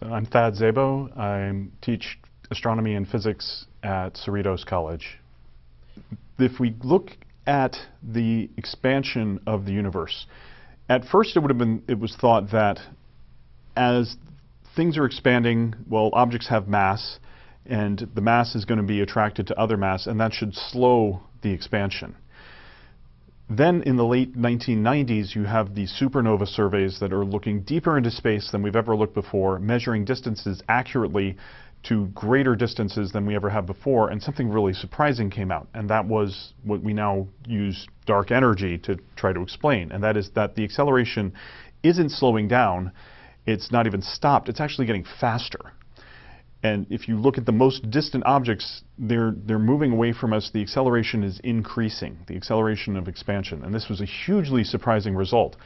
So I'm Thad Szabo. I teach astronomy and physics at Cerritos College. If we look at the expansion of the universe, at first it would have been it was thought that as things are expanding, well, objects have mass, and the mass is going to be attracted to other mass, and that should slow the expansion. Then in the late 1990s, you have these supernova surveys that are looking deeper into space than we've ever looked before, measuring distances accurately to greater distances than we ever have before, and something really surprising came out, and that was what we now use dark energy to try to explain, and that is that the acceleration isn't slowing down, it's not even stopped, it's actually getting faster. And if you look at the most distant objects, they're, they're moving away from us. The acceleration is increasing, the acceleration of expansion. And this was a hugely surprising result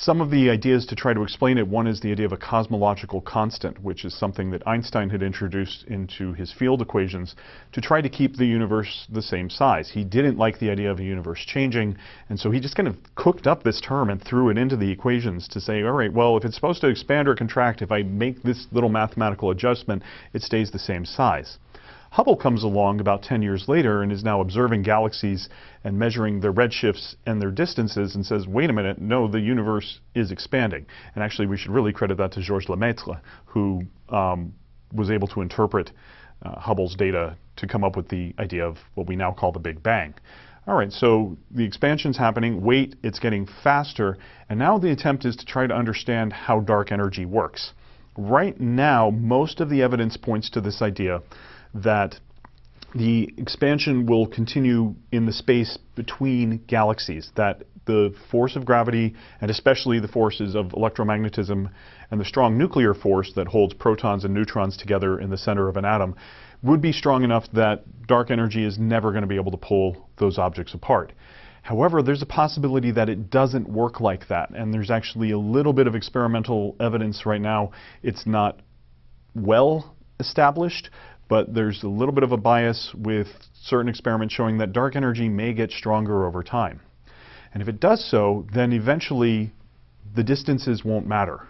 some of the ideas to try to explain it, one is the idea of a cosmological constant, which is something that Einstein had introduced into his field equations to try to keep the universe the same size. He didn't like the idea of a universe changing, and so he just kind of cooked up this term and threw it into the equations to say, all right, well, if it's supposed to expand or contract, if I make this little mathematical adjustment, it stays the same size. Hubble comes along about 10 years later and is now observing galaxies and measuring their redshifts and their distances and says, wait a minute, no, the universe is expanding. And actually, we should really credit that to Georges Lemaitre, who um, was able to interpret uh, Hubble's data to come up with the idea of what we now call the Big Bang. All right, so the expansion's happening, wait, it's getting faster, and now the attempt is to try to understand how dark energy works. Right now, most of the evidence points to this idea that the expansion will continue in the space between galaxies, that the force of gravity, and especially the forces of electromagnetism and the strong nuclear force that holds protons and neutrons together in the center of an atom, would be strong enough that dark energy is never going to be able to pull those objects apart. However, there's a possibility that it doesn't work like that, and there's actually a little bit of experimental evidence right now. It's not well established, but there's a little bit of a bias with certain experiments showing that dark energy may get stronger over time. And if it does so, then eventually the distances won't matter,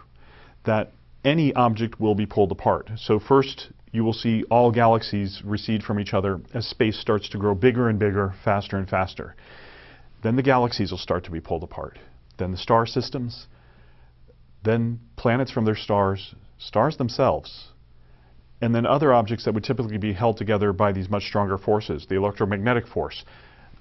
that any object will be pulled apart. So first, you will see all galaxies recede from each other as space starts to grow bigger and bigger, faster and faster. Then the galaxies will start to be pulled apart. Then the star systems, then planets from their stars, stars themselves, and then other objects that would typically be held together by these much stronger forces, the electromagnetic force.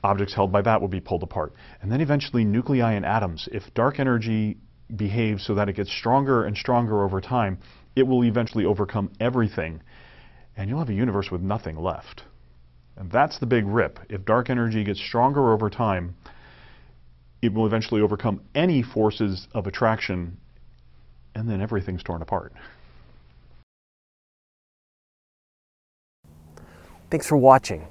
Objects held by that will be pulled apart. And then eventually nuclei and atoms. If dark energy behaves so that it gets stronger and stronger over time, it will eventually overcome everything, and you'll have a universe with nothing left. And that's the big rip. If dark energy gets stronger over time, it will eventually overcome any forces of attraction, and then everything's torn apart. Thanks for watching.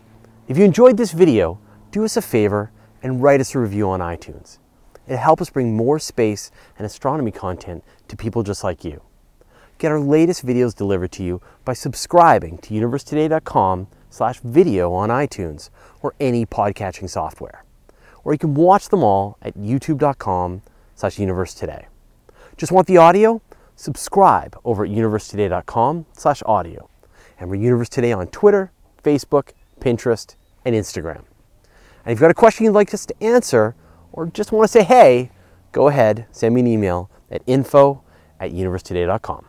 If you enjoyed this video, do us a favor and write us a review on iTunes. It'll help us bring more space and astronomy content to people just like you. Get our latest videos delivered to you by subscribing to universetoday.com slash video on iTunes or any podcatching software. Or you can watch them all at youtube.com slash universetoday. Just want the audio? Subscribe over at universetoday.com slash audio. And we're Universe Today on Twitter, Facebook, Pinterest, and Instagram. And if you've got a question you'd like us to answer or just want to say hey, go ahead, send me an email at info at universetoday.com.